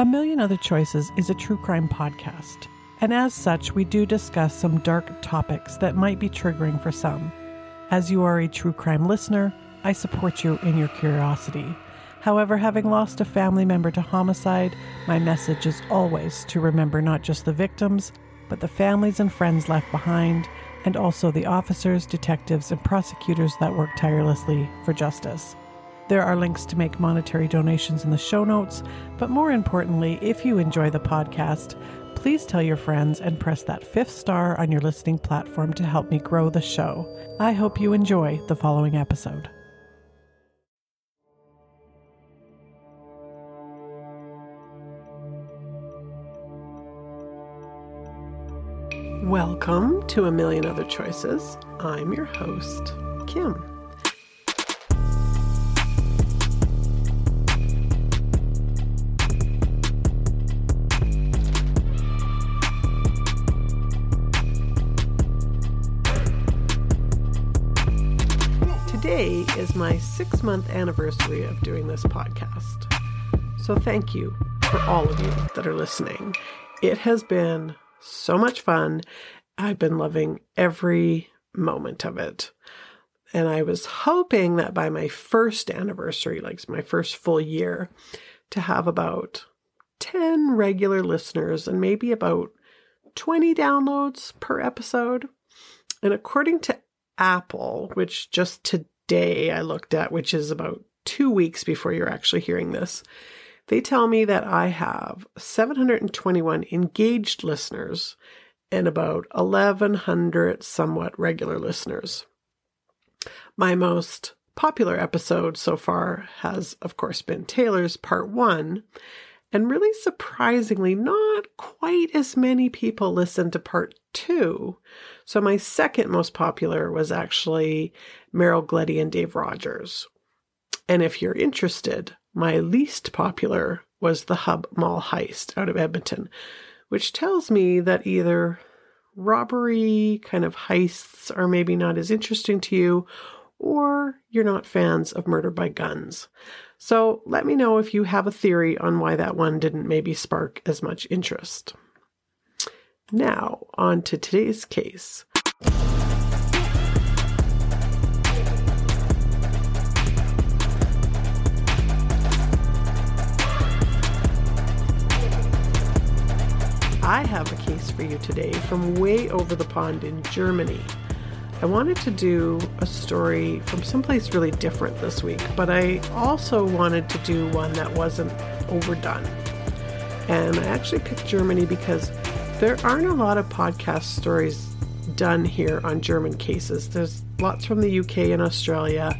A Million Other Choices is a true crime podcast, and as such, we do discuss some dark topics that might be triggering for some. As you are a true crime listener, I support you in your curiosity. However, having lost a family member to homicide, my message is always to remember not just the victims, but the families and friends left behind, and also the officers, detectives, and prosecutors that work tirelessly for justice. There are links to make monetary donations in the show notes, but more importantly, if you enjoy the podcast, please tell your friends and press that fifth star on your listening platform to help me grow the show. I hope you enjoy the following episode. Welcome to A Million Other Choices. I'm your host, Kim. Today is my six month anniversary of doing this podcast. So thank you for all of you that are listening. It has been so much fun. I've been loving every moment of it. And I was hoping that by my first anniversary, like my first full year, to have about 10 regular listeners and maybe about 20 downloads per episode. And according to Apple, which just to day I looked at, which is about two weeks before you're actually hearing this, they tell me that I have 721 engaged listeners and about 1,100 somewhat regular listeners. My most popular episode so far has, of course, been Taylor's part one. And really surprisingly, not quite as many people listened to part two. So my second most popular was actually Meryl Gleddy and Dave Rogers. And if you're interested, my least popular was the Hub Mall heist out of Edmonton, which tells me that either robbery kind of heists are maybe not as interesting to you, or you're not fans of murder by guns. So let me know if you have a theory on why that one didn't maybe spark as much interest. Now, on to today's case. I have a case for you today from way over the pond in Germany. I wanted to do a story from someplace really different this week, but I also wanted to do one that wasn't overdone. And I actually picked Germany because there aren't a lot of podcast stories done here on German cases. There's lots from the UK and Australia,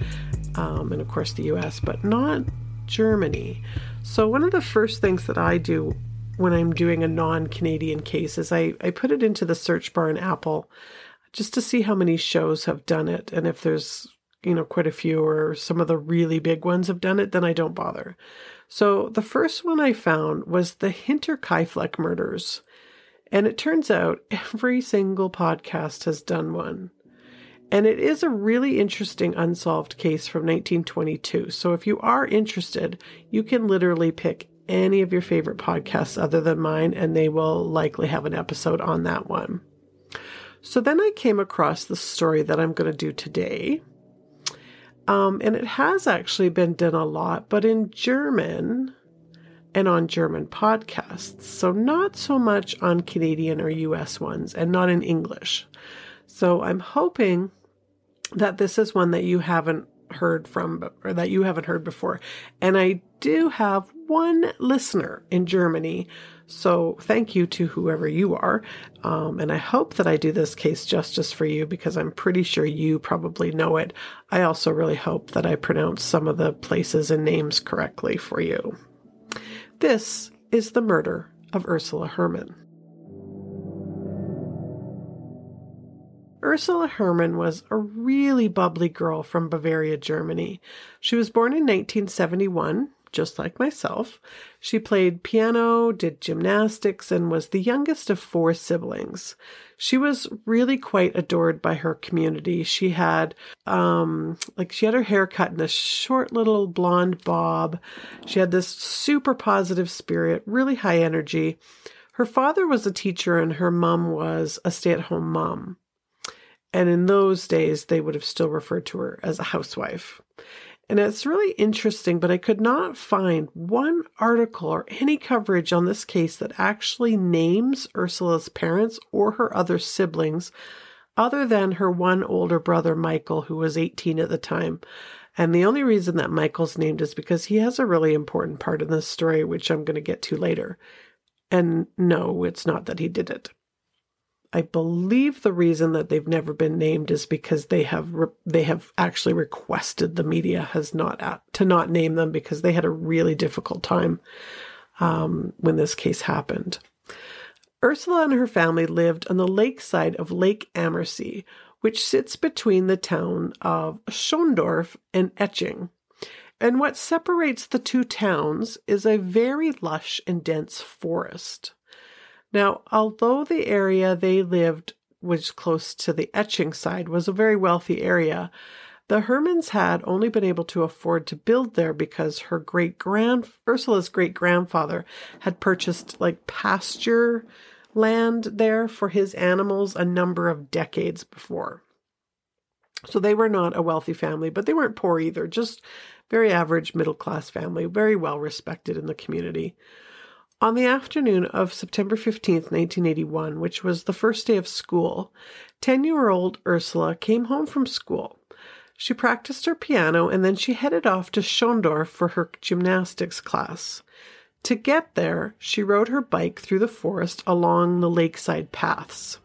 um, and of course the US, but not Germany. So, one of the first things that I do when I'm doing a non Canadian case is I, I put it into the search bar in Apple just to see how many shows have done it. And if there's, you know, quite a few or some of the really big ones have done it, then I don't bother. So, the first one I found was the Hinterkaifeck murders. And it turns out every single podcast has done one. And it is a really interesting unsolved case from 1922. So if you are interested, you can literally pick any of your favorite podcasts other than mine, and they will likely have an episode on that one. So then I came across the story that I'm going to do today. Um, and it has actually been done a lot, but in German, and on German podcasts, so not so much on Canadian or US ones, and not in English. So I'm hoping that this is one that you haven't heard from or that you haven't heard before. And I do have one listener in Germany. So thank you to whoever you are. Um, and I hope that I do this case justice for you because I'm pretty sure you probably know it. I also really hope that I pronounce some of the places and names correctly for you. This is the murder of Ursula Hermann. Ursula Hermann was a really bubbly girl from Bavaria, Germany. She was born in 1971, just like myself. She played piano, did gymnastics, and was the youngest of four siblings. She was really quite adored by her community. She had, um, like, she had her hair cut in a short little blonde bob. She had this super positive spirit, really high energy. Her father was a teacher and her mom was a stay at home mom. And in those days, they would have still referred to her as a housewife. And it's really interesting, but I could not find one article or any coverage on this case that actually names Ursula's parents or her other siblings, other than her one older brother, Michael, who was 18 at the time. And the only reason that Michael's named is because he has a really important part in this story, which I'm going to get to later. And no, it's not that he did it. I believe the reason that they've never been named is because they have re- they have actually requested the media has not at, to not name them because they had a really difficult time um, when this case happened. Ursula and her family lived on the lakeside of Lake Ammersee, which sits between the town of Schondorf and Eching. And what separates the two towns is a very lush and dense forest. Now, although the area they lived was close to the Eching side was a very wealthy area, the Hermanns had only been able to afford to build there because her great grand Ursula's great grandfather had purchased like pasture land there for his animals a number of decades before. So they were not a wealthy family, but they weren't poor either, just very average middle class family, very well respected in the community. On the afternoon of September 15th, 1981, which was the first day of school, 10 year old Ursula came home from school. She practiced her piano and then she headed off to Schondorf for her gymnastics class. To get there, she rode her bike through the forest along the lakeside paths.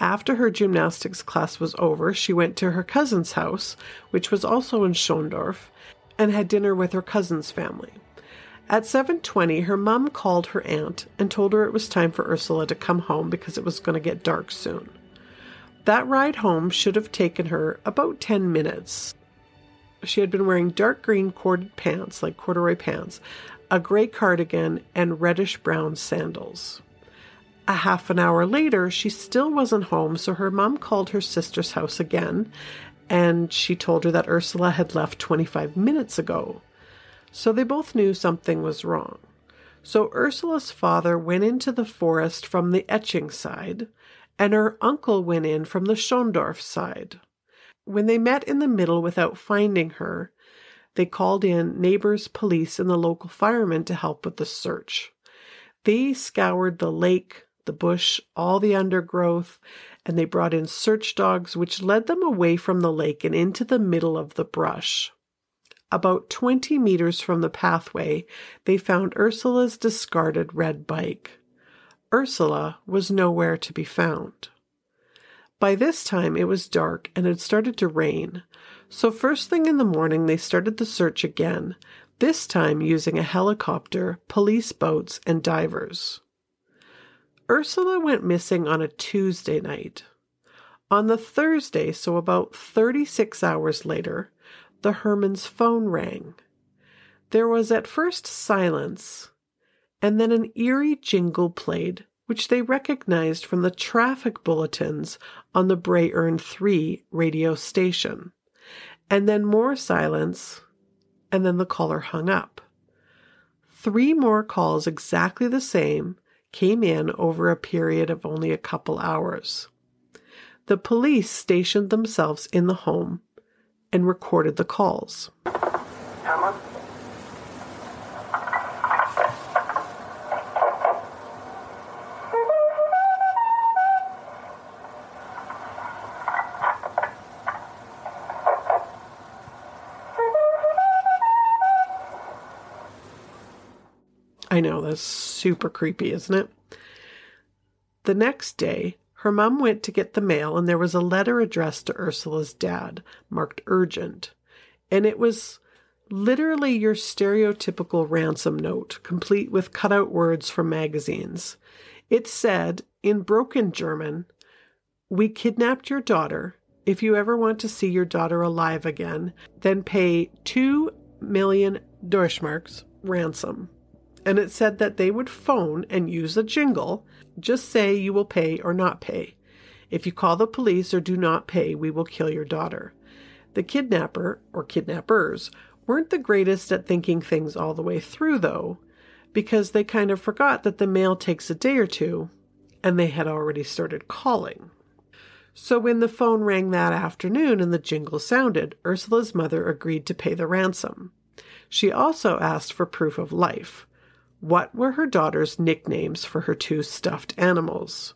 After her gymnastics class was over, she went to her cousin's house, which was also in Schondorf, and had dinner with her cousin's family. At 7:20, her mum called her aunt and told her it was time for Ursula to come home because it was going to get dark soon. That ride home should have taken her about 10 minutes. She had been wearing dark green corded pants, like corduroy pants, a gray cardigan, and reddish brown sandals. A half an hour later, she still wasn't home, so her mom called her sister's house again, and she told her that Ursula had left 25 minutes ago. So they both knew something was wrong. So Ursula's father went into the forest from the Eching side, and her uncle went in from the Schondorf side. When they met in the middle without finding her, they called in neighbors, police, and the local firemen to help with the search. They scoured the lake, the bush, all the undergrowth, and they brought in search dogs, which led them away from the lake and into the middle of the brush. About 20 meters from the pathway, they found Ursula's discarded red bike. Ursula was nowhere to be found. By this time, it was dark and had started to rain. So, first thing in the morning, they started the search again, this time using a helicopter, police boats, and divers. Ursula went missing on a Tuesday night. On the Thursday, so about 36 hours later, the Hermann's phone rang. There was at first silence, and then an eerie jingle played, which they recognized from the traffic bulletins on the Bayern 3 radio station. And then more silence, and then the caller hung up. Three more calls exactly the same came in over a period of only a couple hours. The police stationed themselves in the home and recorded the calls. I know, that's super creepy, isn't it? The next day, her mom went to get the mail, and there was a letter addressed to Ursula's dad, marked urgent. And it was literally your stereotypical ransom note, complete with cutout words from magazines. It said, in broken German, We kidnapped your daughter. If you ever want to see your daughter alive again, then pay two million Deutschmarks ransom. And it said that they would phone and use a jingle. Just say you will pay or not pay. If you call the police or do not pay, we will kill your daughter. The kidnapper, or kidnappers, weren't the greatest at thinking things all the way through, though, because they kind of forgot that the mail takes a day or two, and they had already started calling. So when the phone rang that afternoon and the jingle sounded, Ursula's mother agreed to pay the ransom. She also asked for proof of life. What were her daughter's nicknames for her two stuffed animals?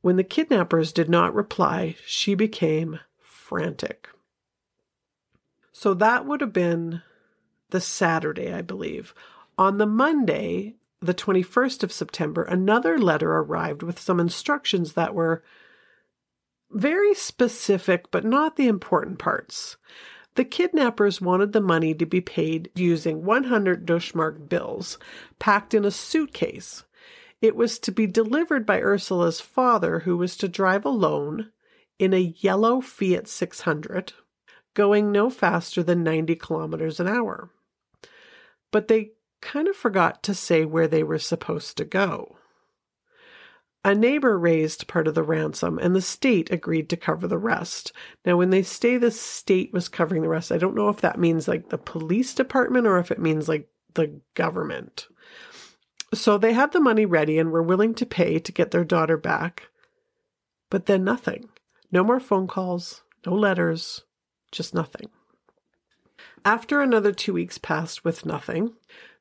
When the kidnappers did not reply, she became frantic. So that would have been the Saturday, I believe. On the Monday, the 21st of September, another letter arrived with some instructions that were very specific, but not the important parts. The kidnappers wanted the money to be paid using 100 Deutschmark bills packed in a suitcase. It was to be delivered by Ursula's father, who was to drive alone in a yellow Fiat 600 going no faster than 90 kilometers an hour. But they kind of forgot to say where they were supposed to go. A neighbor raised part of the ransom, and the state agreed to cover the rest. Now, when they say the state was covering the rest, I don't know if that means like the police department or if it means like the government. So they had the money ready and were willing to pay to get their daughter back. But then nothing. No more phone calls, no letters, just nothing. After another two weeks passed with nothing,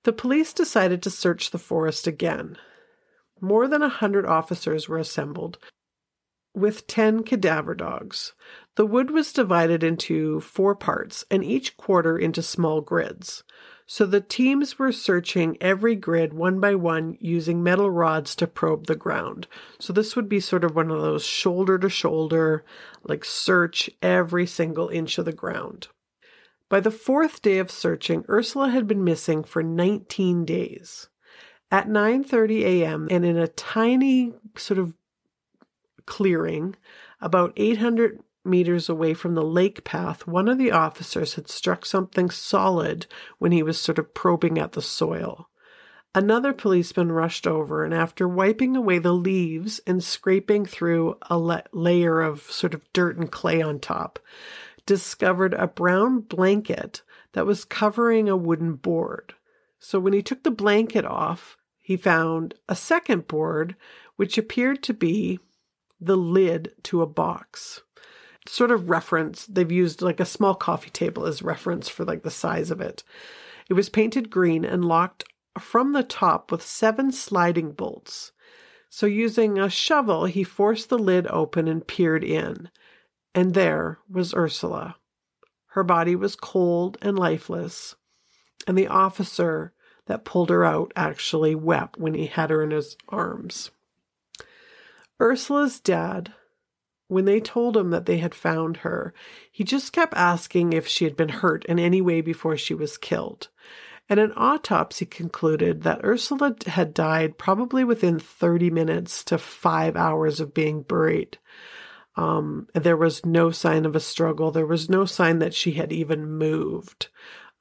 the police decided to search the forest again. More than a hundred officers were assembled, with ten cadaver dogs. The wood was divided into four parts, and each quarter into small grids. So the teams were searching every grid one by one using metal rods to probe the ground. So this would be sort of one of those shoulder to shoulder, like search every single inch of the ground. By the fourth day of searching, Ursula had been missing for 19 days. At 9:30 a.m. and in a tiny sort of clearing about 800 meters away from the lake path, one of the officers had struck something solid when he was sort of probing at the soil. Another policeman rushed over and, after wiping away the leaves and scraping through a la- layer of sort of dirt and clay on top, discovered a brown blanket that was covering a wooden board. So when he took the blanket off, he found a second board, which appeared to be the lid to a box sort of reference. They've used like a small coffee table as reference for like the size of it. It was painted green and locked from the top with seven sliding bolts. So using a shovel, he forced the lid open and peered in. And there was Ursula. Her body was cold and lifeless, and the officer that pulled her out actually wept when he had her in his arms. Ursula's dad when they told him that they had found her, he just kept asking if she had been hurt in any way before she was killed. And an autopsy concluded that Ursula had died probably within 30 minutes to five hours of being buried. Um, there was no sign of a struggle. There was no sign that she had even moved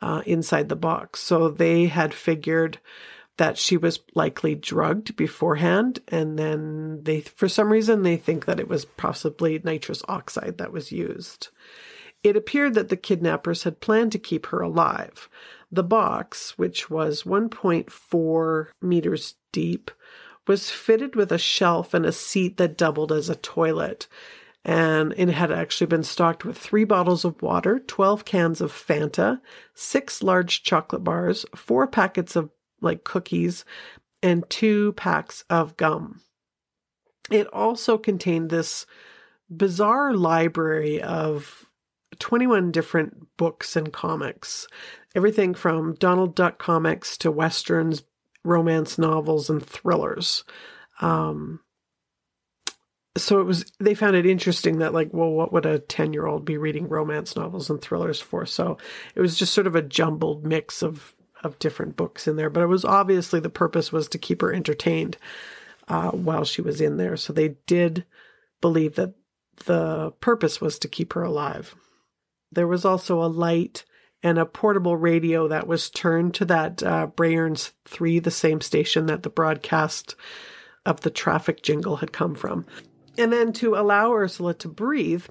uh, inside the box. So they had figured that she was likely drugged beforehand and then they for some reason they think that it was possibly nitrous oxide that was used. It appeared that the kidnappers had planned to keep her alive. The box which was 1.4 meters deep was fitted with a shelf and a seat that doubled as a toilet and it had actually been stocked with three bottles of water, 12 cans of Fanta, six large chocolate bars, four packets of like cookies, and two packs of gum. It also contained this bizarre library of 21 different books and comics, everything from Donald Duck comics to westerns, romance novels and thrillers. Um, so it was they found it interesting that like well what would a 10 year old be reading romance novels and thrillers for? So it was just sort of a jumbled mix of of different books in there but it was obviously the purpose was to keep her entertained uh, while she was in there. So they did believe that the purpose was to keep her alive. There was also a light and a portable radio that was turned to that uh, Brayerns 3 the same station that the broadcast of the traffic jingle had come from and then to allow Ursula to breathe,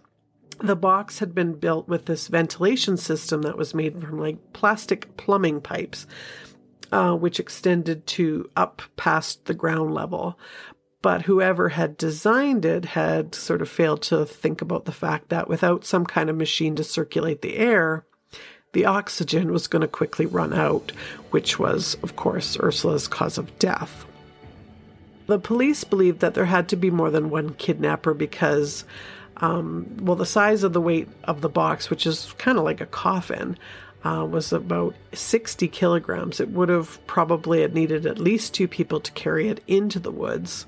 the box had been built with this ventilation system that was made from like plastic plumbing pipes, uh, which extended to up past the ground level. But whoever had designed it had sort of failed to think about the fact that without some kind of machine to circulate the air, the oxygen was going to quickly run out, which was, of course, Ursula's cause of death. The police believed that there had to be more than one kidnapper because, um, well, the size of the weight of the box, which is kind of like a coffin, uh, was about 60 kilograms. It would have probably needed at least two people to carry it into the woods.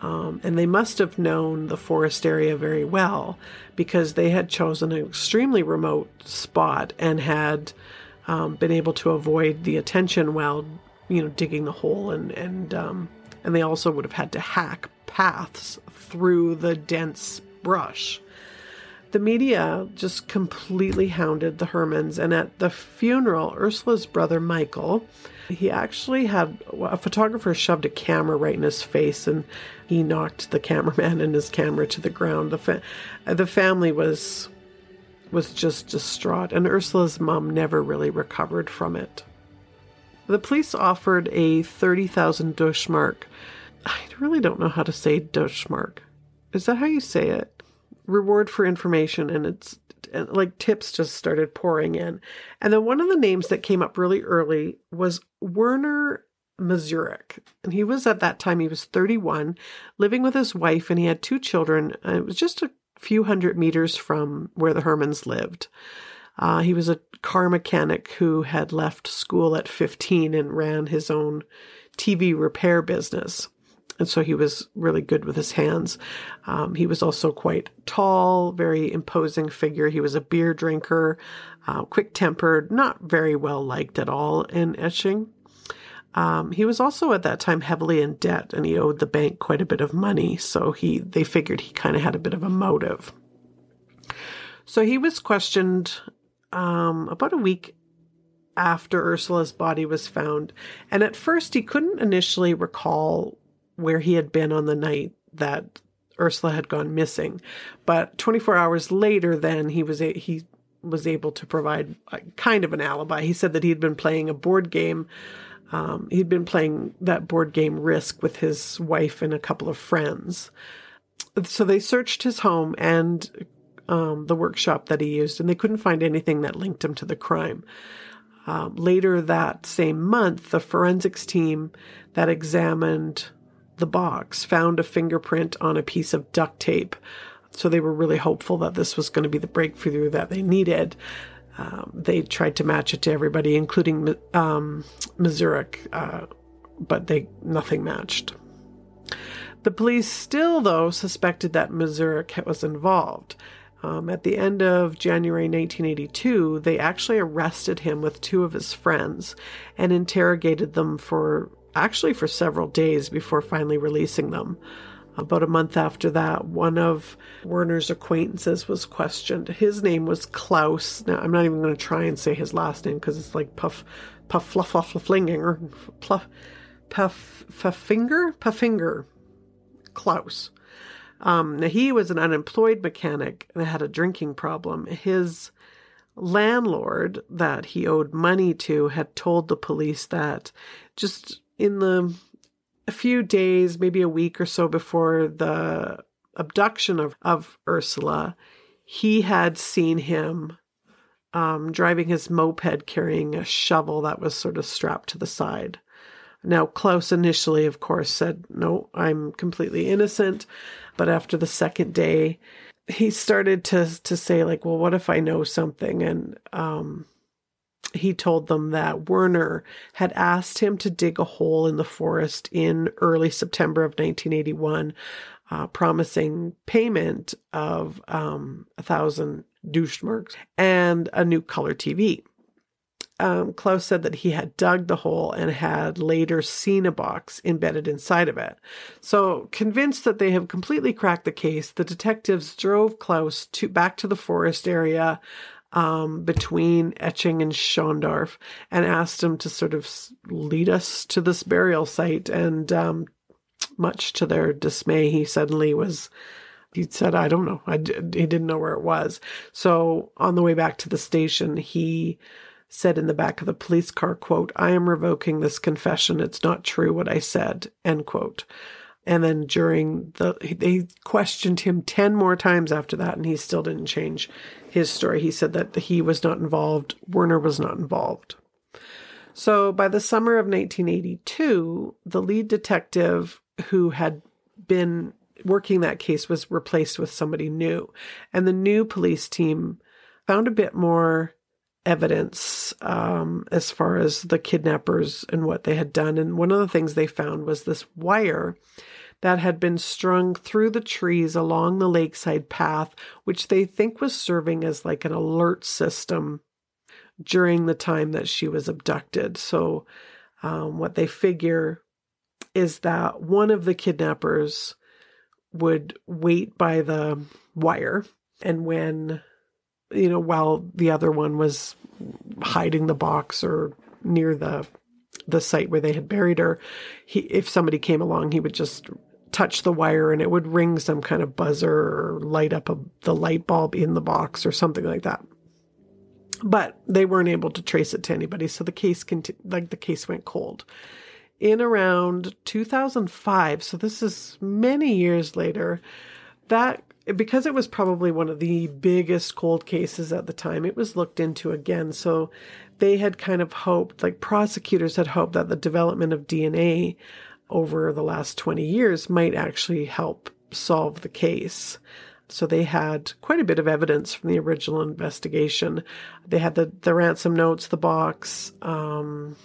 Um, and they must have known the forest area very well because they had chosen an extremely remote spot and had um, been able to avoid the attention while, you know, digging the hole and, and um, and they also would have had to hack paths through the dense brush. The media just completely hounded the Hermanns, and at the funeral, Ursula's brother Michael, he actually had a photographer shoved a camera right in his face, and he knocked the cameraman and his camera to the ground. The fa- the family was was just distraught, and Ursula's mom never really recovered from it. The police offered a 30,000 Deutschmark. I really don't know how to say Deutschmark. Is that how you say it? Reward for information, and it's and like tips just started pouring in. And then one of the names that came up really early was Werner Mazurek. And he was at that time, he was 31, living with his wife, and he had two children. Uh, it was just a few hundred meters from where the Hermanns lived. Uh, he was a car mechanic who had left school at 15 and ran his own TV repair business. And so he was really good with his hands. Um, he was also quite tall, very imposing figure. He was a beer drinker, uh, quick tempered, not very well liked at all in Eching. Um, he was also at that time heavily in debt and he owed the bank quite a bit of money. So he, they figured he kind of had a bit of a motive. So he was questioned um, about a week after Ursula's body was found. And at first, he couldn't initially recall where he had been on the night that Ursula had gone missing. But 24 hours later, then he was a, he was able to provide kind of an alibi. He said that he had been playing a board game. Um, he'd been playing that board game Risk with his wife and a couple of friends. So they searched his home and um, the workshop that he used, and they couldn't find anything that linked him to the crime. Um, later that same month, the forensics team that examined the box found a fingerprint on a piece of duct tape. So they were really hopeful that this was going to be the breakthrough that they needed. Um, they tried to match it to everybody, including um, uh, but they nothing matched. The police still, though, suspected that Mazurek was involved. Um, at the end of January 1982, they actually arrested him with two of his friends and interrogated them for actually for several days before finally releasing them. About a month after that, one of Werner's acquaintances was questioned. His name was Klaus. Now, I'm not even going to try and say his last name because it's like Puff, Puff, Fluff, Fluff, Flinger, Puff, Puff, Puffinger, Puffinger, Klaus. Um, now he was an unemployed mechanic and had a drinking problem. His landlord that he owed money to had told the police that just in the a few days, maybe a week or so before the abduction of, of Ursula, he had seen him um, driving his moped carrying a shovel that was sort of strapped to the side. Now, Klaus initially, of course, said, No, I'm completely innocent. But after the second day, he started to to say, like, well, what if I know something? And um he told them that Werner had asked him to dig a hole in the forest in early September of 1981, uh, promising payment of um, a thousand Deutschmarks and a new color TV. Um, Klaus said that he had dug the hole and had later seen a box embedded inside of it. So, convinced that they have completely cracked the case, the detectives drove Klaus to back to the forest area um, between Eching and Schondorf and asked him to sort of lead us to this burial site. And um, much to their dismay, he suddenly was. He said, I don't know. I d- he didn't know where it was. So on the way back to the station, he said in the back of the police car, quote, I am revoking this confession. It's not true what I said, end quote. And then during the, they questioned him 10 more times after that, and he still didn't change his story. He said that he was not involved, Werner was not involved. So by the summer of 1982, the lead detective who had been working that case was replaced with somebody new. And the new police team found a bit more evidence um, as far as the kidnappers and what they had done. And one of the things they found was this wire that had been strung through the trees along the lakeside path, which they think was serving as like an alert system during the time that she was abducted. So, um, what they figure is that one of the kidnappers would wait by the wire, and when you know, while the other one was hiding the box or near the the site where they had buried her, he if somebody came along, he would just touch the wire and it would ring some kind of buzzer or light up a, the light bulb in the box or something like that. But they weren't able to trace it to anybody, so the case conti- like the case went cold. In around 2005, so this is many years later, that because it was probably one of the biggest cold cases at the time, it was looked into again. So they had kind of hoped, like prosecutors had hoped that the development of DNA over the last 20 years might actually help solve the case. So they had quite a bit of evidence from the original investigation. They had the, the ransom notes, the box, um,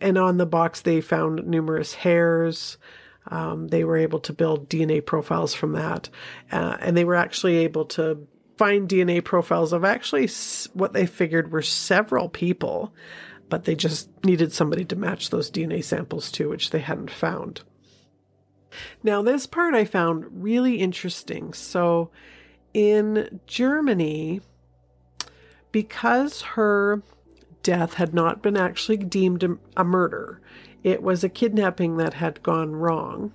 and on the box they found numerous hairs. Um, they were able to build DNA profiles from that. Uh, and they were actually able to find DNA profiles of actually what they figured were several people, but they just needed somebody to match those DNA samples to, which they hadn't found. Now, this part I found really interesting. So, in Germany, because her death had not been actually deemed a murder, it was a kidnapping that had gone wrong.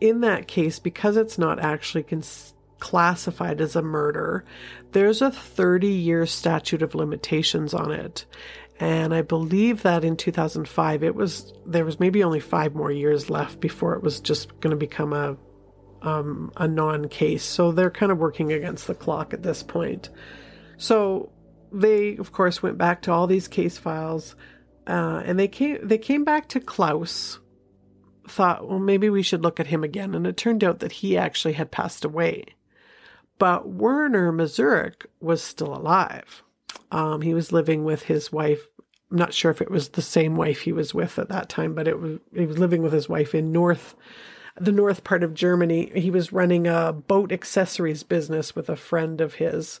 In that case, because it's not actually cons- classified as a murder, there's a 30 year statute of limitations on it. And I believe that in 2005, it was there was maybe only five more years left before it was just going to become a um, a non-case. So they're kind of working against the clock at this point. So they, of course, went back to all these case files uh, and they came they came back to Klaus. Thought, well, maybe we should look at him again, and it turned out that he actually had passed away. But Werner Mazurek was still alive. Um, he was living with his wife. I'm not sure if it was the same wife he was with at that time, but it was he was living with his wife in North, the north part of Germany. He was running a boat accessories business with a friend of his,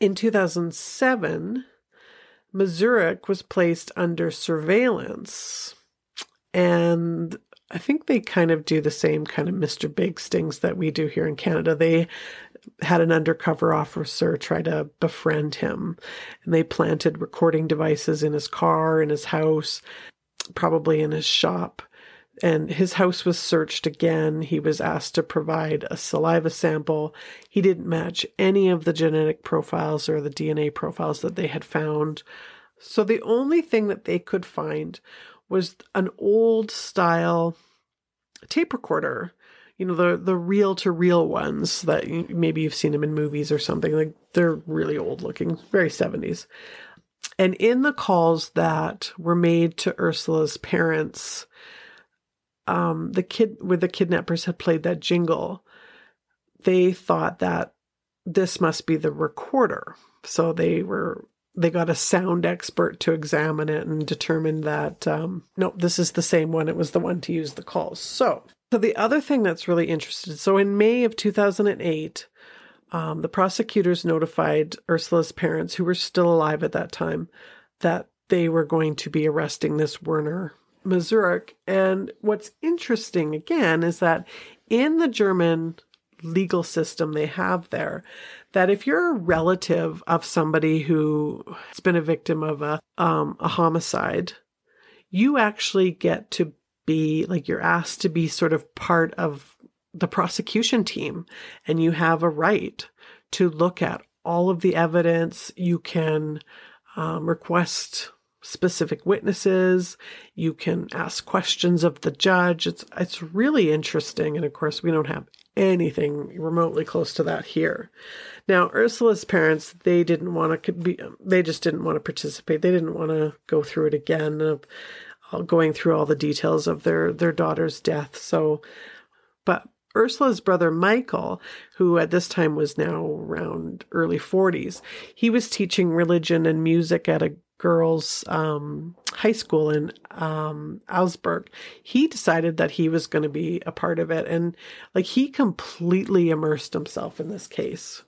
In 2007, Mazurek was placed under surveillance. And I think they kind of do the same kind of Mr. Big stings that we do here in Canada. They had an undercover officer try to befriend him, and they planted recording devices in his car, in his house, probably in his shop, and his house was searched again. He was asked to provide a saliva sample. He didn't match any of the genetic profiles or the DNA profiles that they had found. So the only thing that they could find was an old style tape recorder. You know, the the reel to reel ones that maybe you've seen them in movies or something. Like they're really old looking, very 70s. And in the calls that were made to Ursula's parents, um, the kid where the kidnappers had played that jingle, they thought that this must be the recorder. So they were they got a sound expert to examine it and determine that um, no, this is the same one. It was the one to use the calls. So, so the other thing that's really interesting. So in May of 2008, um, the prosecutors notified Ursula's parents, who were still alive at that time, that they were going to be arresting this Werner Mazurek. And what's interesting again is that in the German legal system they have there, that if you're a relative of somebody who has been a victim of a um, a homicide, you actually get to be like you're asked to be sort of part of the prosecution team, and you have a right to look at all of the evidence. You can um, request specific witnesses. You can ask questions of the judge. It's it's really interesting, and of course, we don't have anything remotely close to that here. Now, Ursula's parents, they didn't want to be, they just didn't want to participate. They didn't want to go through it again of uh, going through all the details of their, their daughter's death. So, but Ursula's brother Michael, who at this time was now around early 40s, he was teaching religion and music at a girls' um, high school in um, Augsburg, he decided that he was going to be a part of it. And like he completely immersed himself in this case.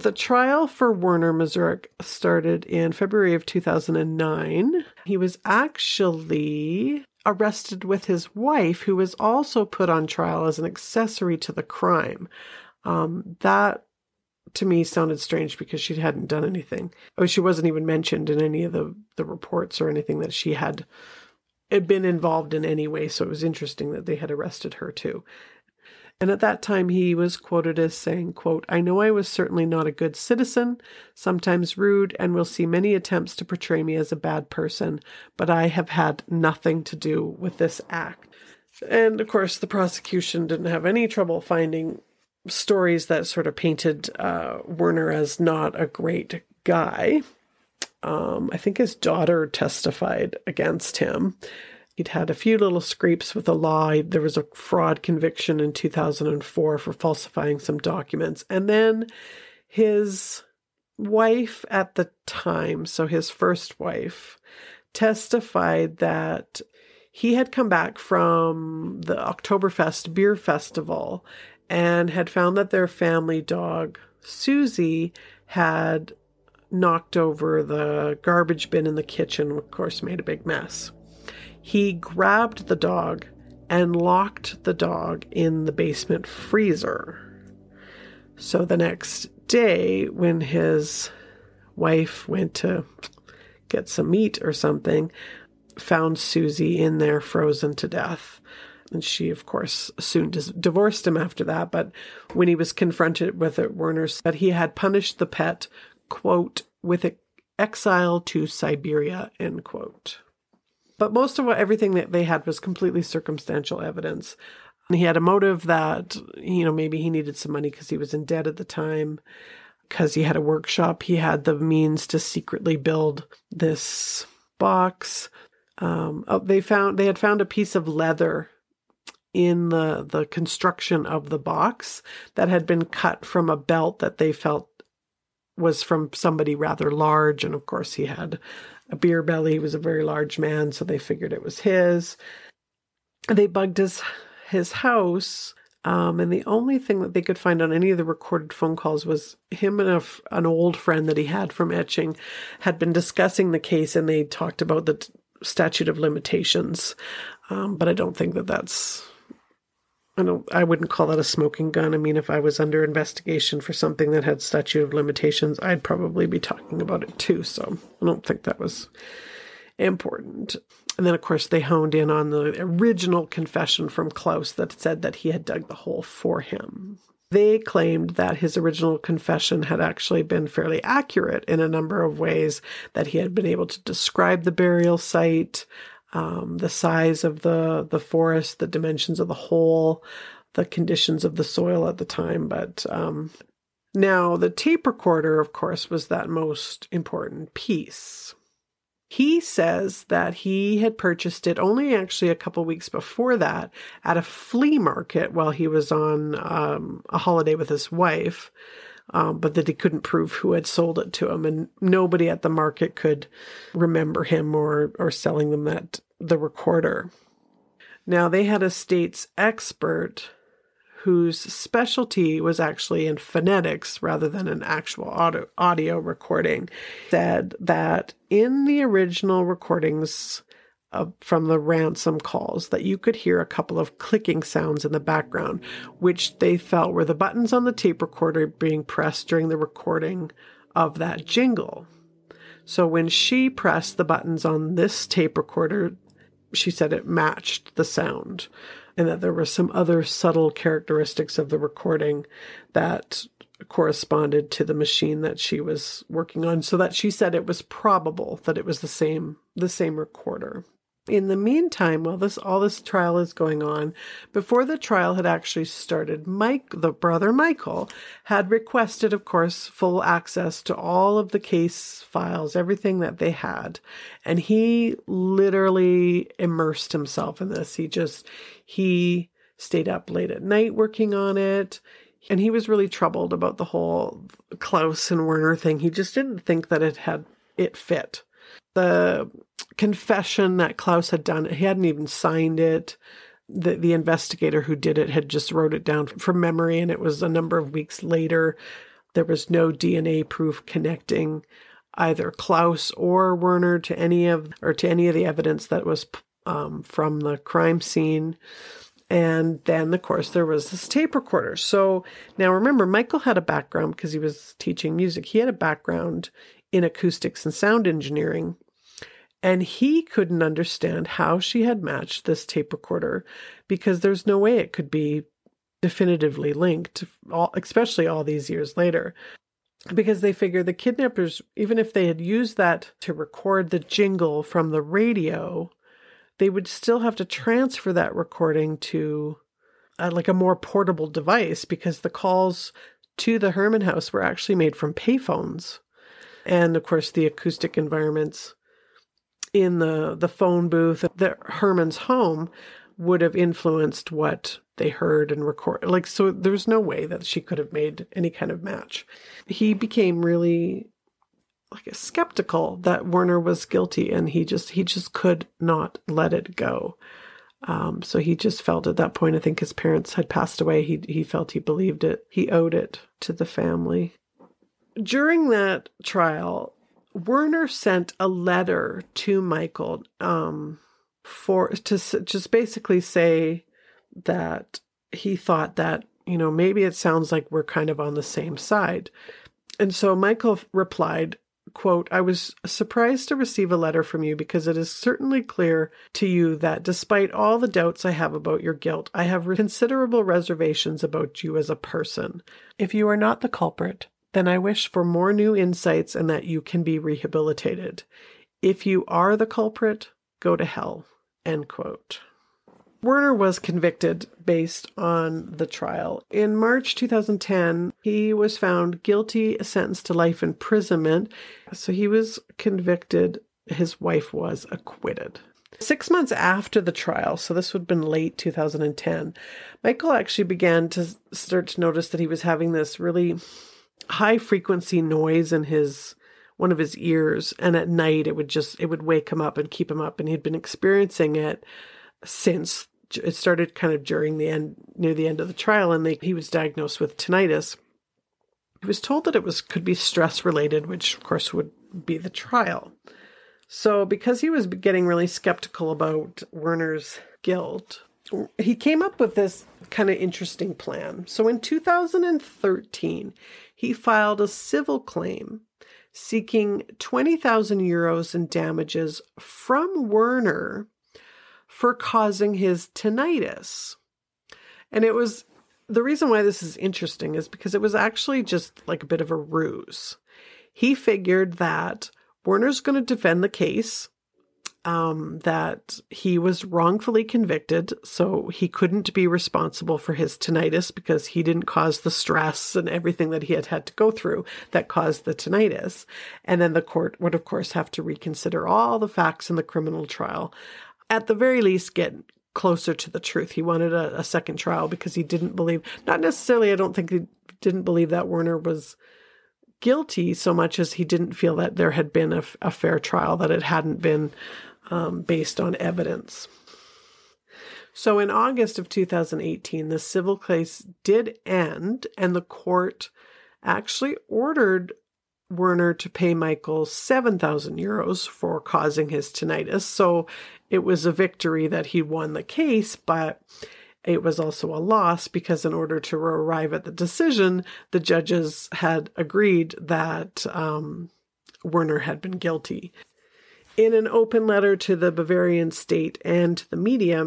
The trial for Werner Mazurek started in February of 2009. He was actually arrested with his wife, who was also put on trial as an accessory to the crime. Um, that to me sounded strange because she hadn't done anything. Oh, she wasn't even mentioned in any of the, the reports or anything that she had, been involved in any way. So it was interesting that they had arrested her too. And at that time he was quoted as saying, quote, I know I was certainly not a good citizen, sometimes rude, and will see many attempts to portray me as a bad person, but I have had nothing to do with this act. And of course, the prosecution didn't have any trouble finding stories that sort of painted uh, Werner as not a great guy. Um, I think his daughter testified against him. He'd had a few little scrapes with the law. There was a fraud conviction in 2004 for falsifying some documents. And then his wife at the time, so his first wife, testified that he had come back from the Oktoberfest beer festival and had found that their family dog, Susie, had knocked over the garbage bin in the kitchen, of course, made a big mess. He grabbed the dog and locked the dog in the basement freezer. So the next day, when his wife went to get some meat or something, found Susie in there frozen to death. And she, of course, soon dis- divorced him after that. But when he was confronted with it, Werner said he had punished the pet, quote, with exile to Siberia, end quote. But most of what, everything that they had was completely circumstantial evidence. And he had a motive that, you know, maybe he needed some money because he was in debt at the time, because he had a workshop. He had the means to secretly build this box. Um, oh, they found they had found a piece of leather in the the construction of the box that had been cut from a belt that they felt was from somebody rather large. And of course he had a beer belly. He was a very large man so they figured it was his. They bugged his his house um, and the only thing that they could find on any of the recorded phone calls was him and a, an old friend that he had from Eching had been discussing the case and they talked about the t- statute of limitations. Um, but i don't think that that's I don't I wouldn't call that a smoking gun. I mean, if I was under investigation for something that had statute of limitations, I'd probably be talking about it too. So I don't think that was important. And then, of course, they honed in on the original confession from Klaus that said that he had dug the hole for him. They claimed that his original confession had actually been fairly accurate in a number of ways, that he had been able to describe the burial site, um, the size of the, the forest, the dimensions of the hole, the conditions of the soil at the time. But um, now the tape recorder, of course, was that most important piece. He says that he had purchased it only actually a couple weeks before that at a flea market while he was on um, a holiday with his wife, um, but that he couldn't prove who had sold it to him, and nobody at the market could remember him or or selling them that the recorder. Now they had a state's expert whose specialty was actually in phonetics rather than an actual audio, audio recording, said that in the original recordings of, from the ransom calls that you could hear a couple of clicking sounds in the background, which they felt were the buttons on the tape recorder being pressed during the recording of that jingle. So when she pressed the buttons on this tape recorder, she said it matched the sound and that there were some other subtle characteristics of the recording that corresponded to the machine that she was working on so that she said it was probable that it was the same the same recorder in the meantime, while this all this trial is going on, before the trial had actually started, Mike, the brother Michael, had requested, of course, full access to all of the case files, everything that they had, and he literally immersed himself in this. He just he stayed up late at night working on it. And he was really troubled about the whole Klaus and Werner thing. He just didn't think that it had it fit. The confession that Klaus had done. He hadn't even signed it. The, the investigator who did it had just wrote it down from memory, and it was a number of weeks later. There was no DNA proof connecting either Klaus or Werner to any of or to any of the evidence that was um, from the crime scene. And then, of course, there was this tape recorder. So now remember, Michael had a background because he was teaching music. He had a background in acoustics and sound engineering. And he couldn't understand how she had matched this tape recorder because there's no way it could be definitively linked, especially all these years later. Because they figure the kidnappers, even if they had used that to record the jingle from the radio, they would still have to transfer that recording to uh, like a more portable device because the calls to the Hermann house were actually made from payphones. And of course, the acoustic environments in the the phone booth that Hermann's home would have influenced what they heard and recorded. Like so there's no way that she could have made any kind of match. He became really like skeptical that Werner was guilty and he just he just could not let it go. Um, so he just felt at that point, I think his parents had passed away. He he felt he believed it. He owed it to the family. During that trial, Werner sent a letter to Michael um, for to just basically say that he thought that you know maybe it sounds like we're kind of on the same side, and so Michael replied, "quote I was surprised to receive a letter from you because it is certainly clear to you that despite all the doubts I have about your guilt, I have considerable reservations about you as a person. If you are not the culprit." Then I wish for more new insights and that you can be rehabilitated. If you are the culprit, go to hell. End quote. Werner was convicted based on the trial. In March 2010, he was found guilty, sentenced to life imprisonment. So he was convicted. His wife was acquitted. Six months after the trial, so this would have been late 2010, Michael actually began to start to notice that he was having this really high frequency noise in his one of his ears and at night it would just it would wake him up and keep him up and he'd been experiencing it since it started kind of during the end near the end of the trial and they, he was diagnosed with tinnitus he was told that it was could be stress related which of course would be the trial so because he was getting really skeptical about werner's guilt he came up with this kind of interesting plan. So in 2013, he filed a civil claim seeking 20,000 euros in damages from Werner for causing his tinnitus. And it was the reason why this is interesting is because it was actually just like a bit of a ruse. He figured that Werner's going to defend the case um, that he was wrongfully convicted, so he couldn't be responsible for his tinnitus because he didn't cause the stress and everything that he had had to go through that caused the tinnitus. And then the court would, of course, have to reconsider all the facts in the criminal trial. At the very least, get closer to the truth. He wanted a, a second trial because he didn't believe, not necessarily, I don't think he didn't believe that Werner was guilty so much as he didn't feel that there had been a, a fair trial, that it hadn't been um, based on evidence. So in August of 2018, the civil case did end, and the court actually ordered Werner to pay Michael 7,000 euros for causing his tinnitus. So it was a victory that he won the case, but it was also a loss because, in order to arrive at the decision, the judges had agreed that um, Werner had been guilty. In an open letter to the Bavarian state and to the media,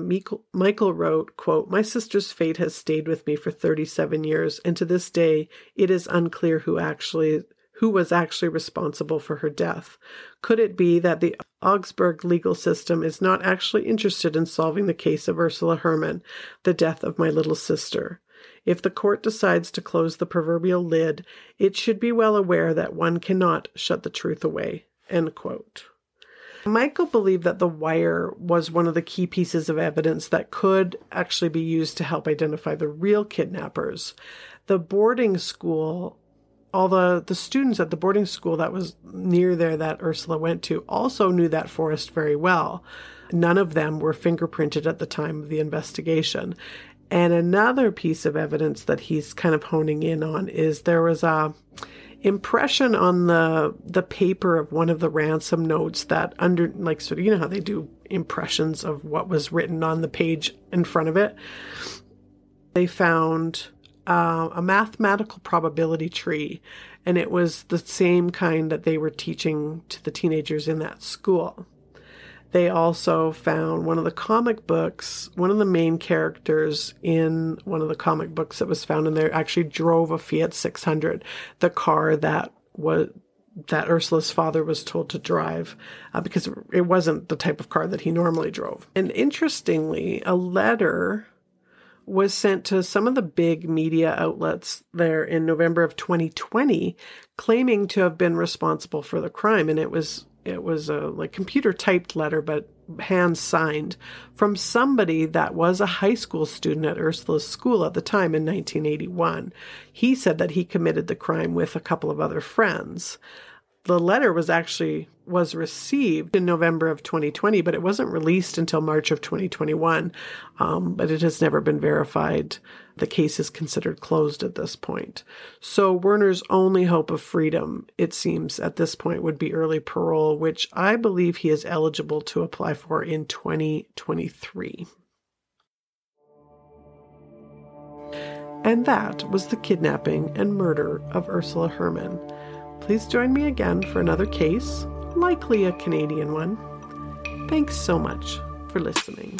Michael wrote, quote, My sister's fate has stayed with me for 37 years, and to this day it is unclear who actually who was actually responsible for her death. Could it be that the Augsburg legal system is not actually interested in solving the case of Ursula Hermann, the death of my little sister? If the court decides to close the proverbial lid, it should be well aware that one cannot shut the truth away. End quote. Michael believed that the wire was one of the key pieces of evidence that could actually be used to help identify the real kidnappers. The boarding school, all the, the students at the boarding school that was near there that Ursula went to also knew that forest very well. None of them were fingerprinted at the time of the investigation. And another piece of evidence that he's kind of honing in on is there was a impression on the the paper of one of the ransom notes that under like sort of you know how they do impressions of what was written on the page in front of it? They found uh, a mathematical probability tree and it was the same kind that they were teaching to the teenagers in that school they also found one of the comic books, one of the main characters in one of the comic books that was found in there actually drove a Fiat 600, the car that was that Ursula's father was told to drive uh, because it wasn't the type of car that he normally drove. And interestingly, a letter was sent to some of the big media outlets there in November of 2020 claiming to have been responsible for the crime and it was it was a like computer typed letter, but hand signed from somebody that was a high school student at Ursula's school at the time in 1981. He said that he committed the crime with a couple of other friends. The letter was actually was received in November of 2020, but it wasn't released until March of 2021. Um, but it has never been verified. The case is considered closed at this point. So Werner's only hope of freedom, it seems, at this point would be early parole, which I believe he is eligible to apply for in 2023. And that was the kidnapping and murder of Ursula Hermann. Please join me again for another case likely a Canadian one. Thanks so much for listening.